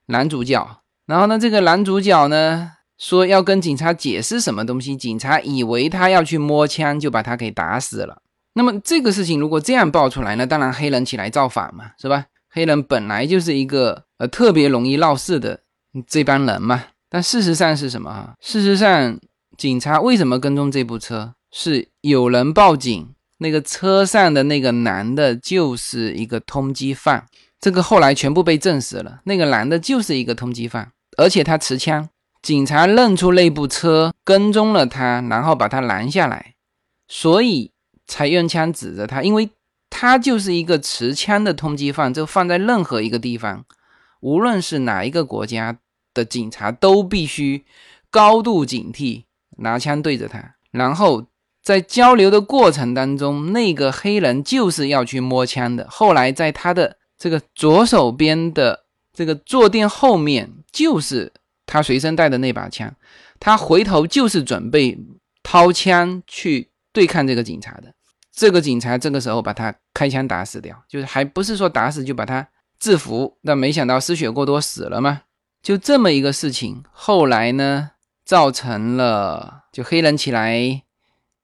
男主角，然后呢，这个男主角呢说要跟警察解释什么东西，警察以为他要去摸枪，就把他给打死了。那么这个事情如果这样爆出来，那当然黑人起来造反嘛，是吧？黑人本来就是一个呃特别容易闹事的这帮人嘛，但事实上是什么？事实上。警察为什么跟踪这部车？是有人报警，那个车上的那个男的就是一个通缉犯。这个后来全部被证实了，那个男的就是一个通缉犯，而且他持枪。警察认出那部车，跟踪了他，然后把他拦下来，所以才用枪指着他，因为他就是一个持枪的通缉犯。就放在任何一个地方，无论是哪一个国家的警察，都必须高度警惕。拿枪对着他，然后在交流的过程当中，那个黑人就是要去摸枪的。后来在他的这个左手边的这个坐垫后面，就是他随身带的那把枪。他回头就是准备掏枪去对抗这个警察的。这个警察这个时候把他开枪打死掉，就是还不是说打死就把他制服，但没想到失血过多死了嘛。就这么一个事情，后来呢？造成了就黑人起来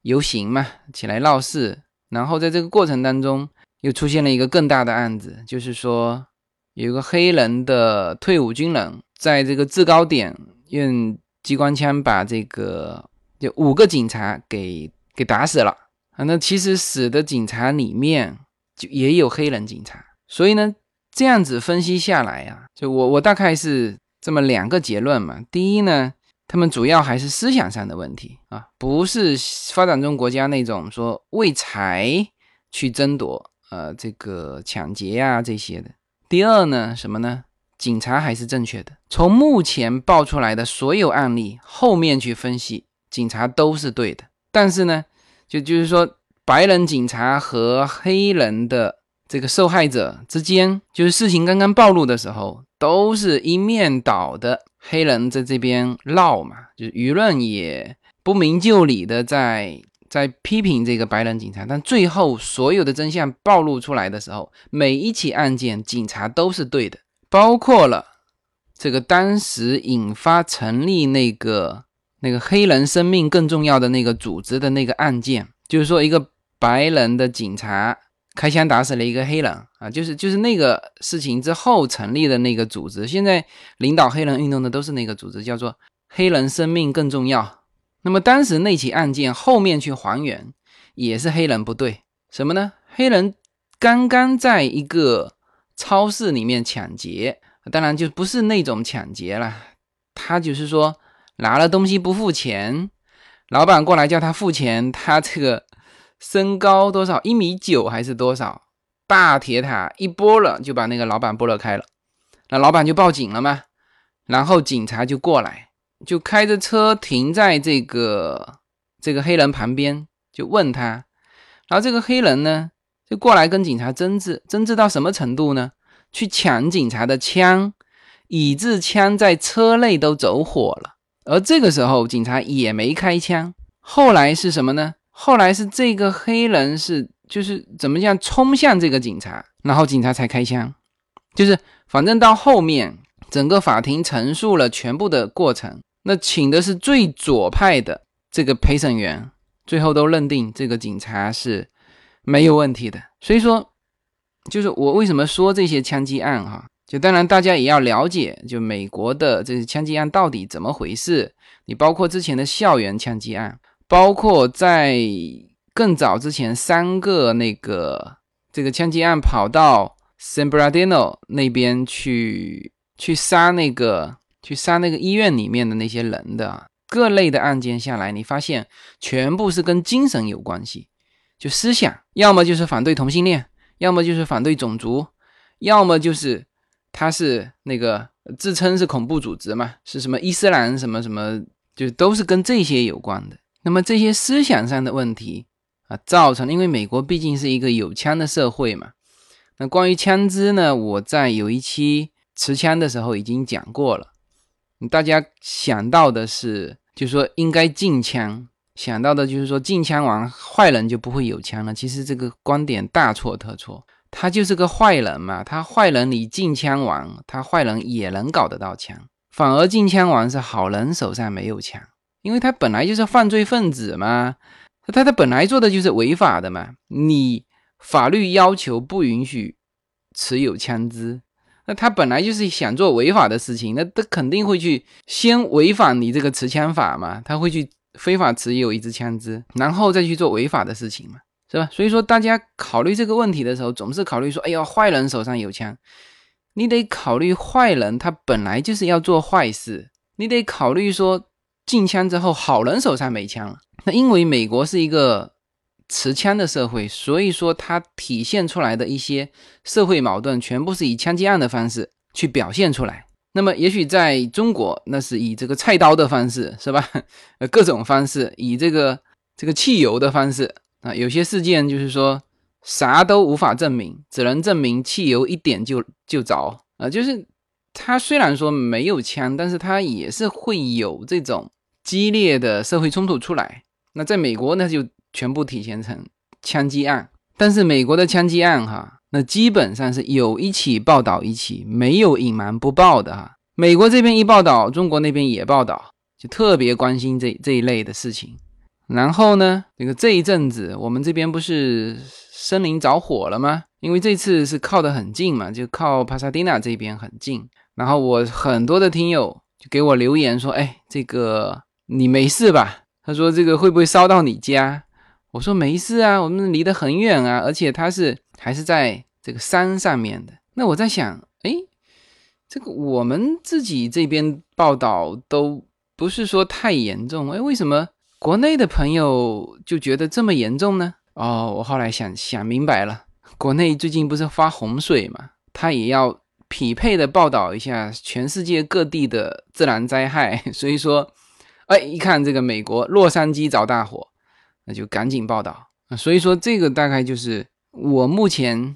游行嘛，起来闹事，然后在这个过程当中又出现了一个更大的案子，就是说有一个黑人的退伍军人在这个制高点用机关枪把这个就五个警察给给打死了啊。那其实死的警察里面就也有黑人警察，所以呢这样子分析下来啊，就我我大概是这么两个结论嘛。第一呢。他们主要还是思想上的问题啊，不是发展中国家那种说为财去争夺呃这个抢劫呀这些的。第二呢，什么呢？警察还是正确的。从目前爆出来的所有案例后面去分析，警察都是对的。但是呢，就就是说，白人警察和黑人的这个受害者之间，就是事情刚刚暴露的时候，都是一面倒的。黑人在这边闹嘛，就是舆论也不明就里的在在批评这个白人警察。但最后所有的真相暴露出来的时候，每一起案件警察都是对的，包括了这个当时引发成立那个。那个黑人生命更重要的那个组织的那个案件，就是说一个白人的警察开枪打死了一个黑人啊，就是就是那个事情之后成立的那个组织。现在领导黑人运动的都是那个组织，叫做黑人生命更重要。那么当时那起案件后面去还原，也是黑人不对什么呢？黑人刚刚在一个超市里面抢劫，当然就不是那种抢劫了，他就是说。拿了东西不付钱，老板过来叫他付钱，他这个身高多少？一米九还是多少？大铁塔一拨了就把那个老板拨了开了，那老板就报警了嘛。然后警察就过来，就开着车停在这个这个黑人旁边，就问他。然后这个黑人呢，就过来跟警察争执，争执到什么程度呢？去抢警察的枪，以致枪在车内都走火了。而这个时候，警察也没开枪。后来是什么呢？后来是这个黑人是就是怎么样冲向这个警察，然后警察才开枪。就是反正到后面，整个法庭陈述了全部的过程。那请的是最左派的这个陪审员，最后都认定这个警察是没有问题的。所以说，就是我为什么说这些枪击案哈？就当然，大家也要了解，就美国的这些枪击案到底怎么回事。你包括之前的校园枪击案，包括在更早之前三个那个这个枪击案跑到 San Bernardino 那边去去杀那个去杀那个医院里面的那些人的各类的案件下来，你发现全部是跟精神有关系，就思想，要么就是反对同性恋，要么就是反对种族，要么就是。他是那个自称是恐怖组织嘛？是什么伊斯兰什么什么，就都是跟这些有关的。那么这些思想上的问题啊，造成因为美国毕竟是一个有枪的社会嘛。那关于枪支呢，我在有一期持枪的时候已经讲过了。大家想到的是，就说应该禁枪，想到的就是说禁枪王坏人就不会有枪了。其实这个观点大错特错。他就是个坏人嘛，他坏人你禁枪王，他坏人也能搞得到枪，反而禁枪王是好人手上没有枪，因为他本来就是犯罪分子嘛，他他本来做的就是违法的嘛，你法律要求不允许持有枪支，那他本来就是想做违法的事情，那他肯定会去先违反你这个持枪法嘛，他会去非法持有一支枪支，然后再去做违法的事情嘛。是吧？所以说，大家考虑这个问题的时候，总是考虑说：“哎呀，坏人手上有枪。”你得考虑坏人他本来就是要做坏事，你得考虑说禁枪之后，好人手上没枪了。那因为美国是一个持枪的社会，所以说它体现出来的一些社会矛盾，全部是以枪击案的方式去表现出来。那么，也许在中国，那是以这个菜刀的方式，是吧？<laughs> 呃，各种方式，以这个这个汽油的方式。啊，有些事件就是说啥都无法证明，只能证明汽油一点就就着啊。就是他虽然说没有枪，但是他也是会有这种激烈的社会冲突出来。那在美国那，就全部体现成枪击案。但是美国的枪击案哈，那基本上是有一起报道一起，没有隐瞒不报的哈。美国这边一报道，中国那边也报道，就特别关心这这一类的事情。然后呢，这个这一阵子我们这边不是森林着火了吗？因为这次是靠得很近嘛，就靠帕萨迪纳这边很近。然后我很多的听友就给我留言说：“哎，这个你没事吧？”他说：“这个会不会烧到你家？”我说：“没事啊，我们离得很远啊，而且它是还是在这个山上面的。”那我在想，哎，这个我们自己这边报道都不是说太严重，哎，为什么？国内的朋友就觉得这么严重呢？哦，我后来想想明白了，国内最近不是发洪水嘛，他也要匹配的报道一下全世界各地的自然灾害，<laughs> 所以说，哎，一看这个美国洛杉矶着大火，那就赶紧报道。所以说，这个大概就是我目前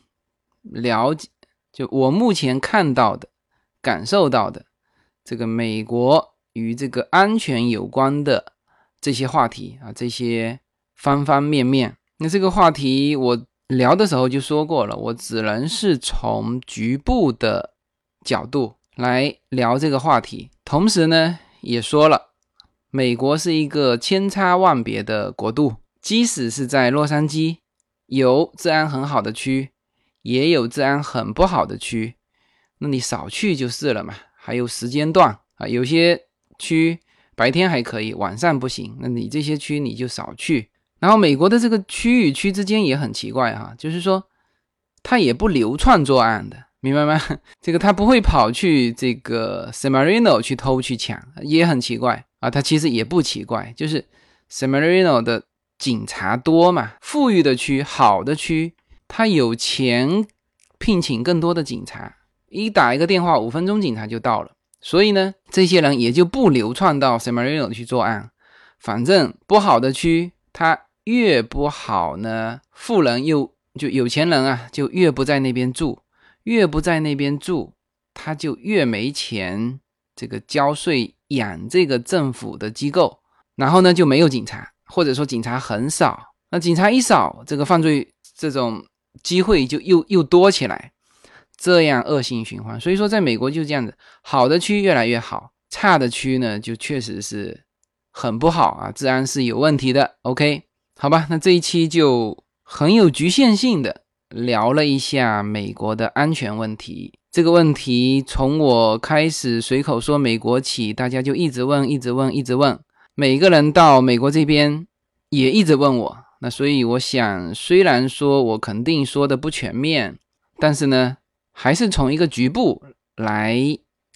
了解，就我目前看到的、感受到的，这个美国与这个安全有关的这些话题啊，这些方方面面。那这个话题我聊的时候就说过了，我只能是从局部的角度来聊这个话题，同时呢，也说了，美国是一个千差万别的国度。即使是在洛杉矶，有治安很好的区，也有治安很不好的区，那你少去就是了嘛。还有时间段啊，有些区白天还可以，晚上不行，那你这些区你就少去。然后美国的这个区与区之间也很奇怪哈，就是说他也不流窜作案的，明白吗？<laughs> 这个他不会跑去这个 San Marino 去偷去抢，也很奇怪啊。他其实也不奇怪，就是 s a m a r i n o 的。警察多嘛？富裕的区、好的区，他有钱聘请更多的警察，一打一个电话，五分钟警察就到了。所以呢，这些人也就不流窜到 s a m a r i n o 去作案。反正不好的区，他越不好呢，富人又就有钱人啊，就越不在那边住，越不在那边住，他就越没钱这个交税养这个政府的机构，然后呢就没有警察。或者说警察很少，那警察一少，这个犯罪这种机会就又又多起来，这样恶性循环。所以说，在美国就这样子，好的区越来越好，差的区呢就确实是很不好啊，治安是有问题的。OK，好吧，那这一期就很有局限性的聊了一下美国的安全问题。这个问题从我开始随口说美国起，大家就一直问，一直问，一直问。每个人到美国这边也一直问我，那所以我想，虽然说我肯定说的不全面，但是呢，还是从一个局部来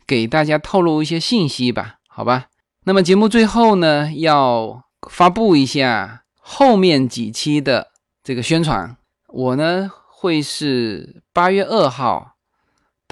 给大家透露一些信息吧，好吧？那么节目最后呢，要发布一下后面几期的这个宣传，我呢会是八月二号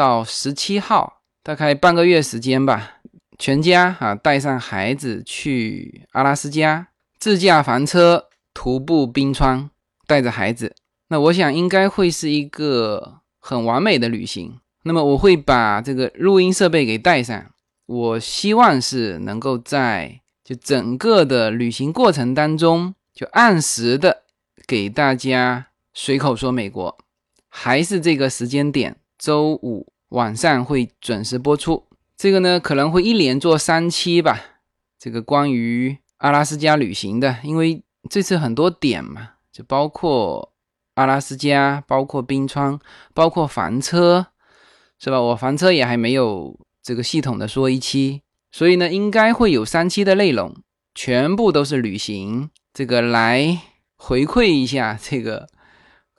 到十七号，大概半个月时间吧。全家啊，带上孩子去阿拉斯加，自驾房车徒步冰川，带着孩子，那我想应该会是一个很完美的旅行。那么我会把这个录音设备给带上，我希望是能够在就整个的旅行过程当中，就按时的给大家随口说美国，还是这个时间点，周五晚上会准时播出。这个呢可能会一连做三期吧，这个关于阿拉斯加旅行的，因为这次很多点嘛，就包括阿拉斯加，包括冰川，包括房车，是吧？我房车也还没有这个系统的说一期，所以呢，应该会有三期的内容，全部都是旅行，这个来回馈一下这个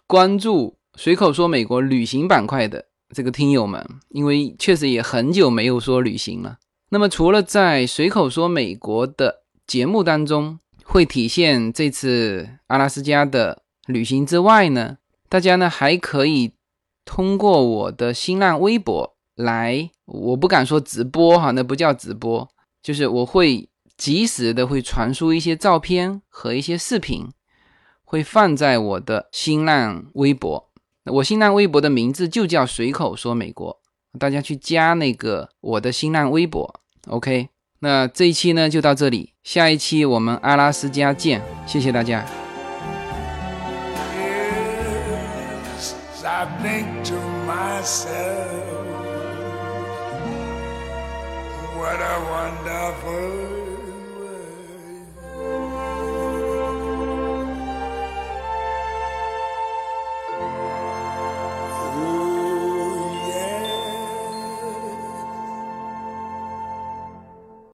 关注随口说美国旅行板块的。这个听友们，因为确实也很久没有说旅行了。那么，除了在随口说美国的节目当中会体现这次阿拉斯加的旅行之外呢，大家呢还可以通过我的新浪微博来，我不敢说直播哈，那不叫直播，就是我会及时的会传输一些照片和一些视频，会放在我的新浪微博。我新浪微博的名字就叫随口说美国，大家去加那个我的新浪微博，OK。那这一期呢就到这里，下一期我们阿拉斯加见，谢谢大家。What a wonderful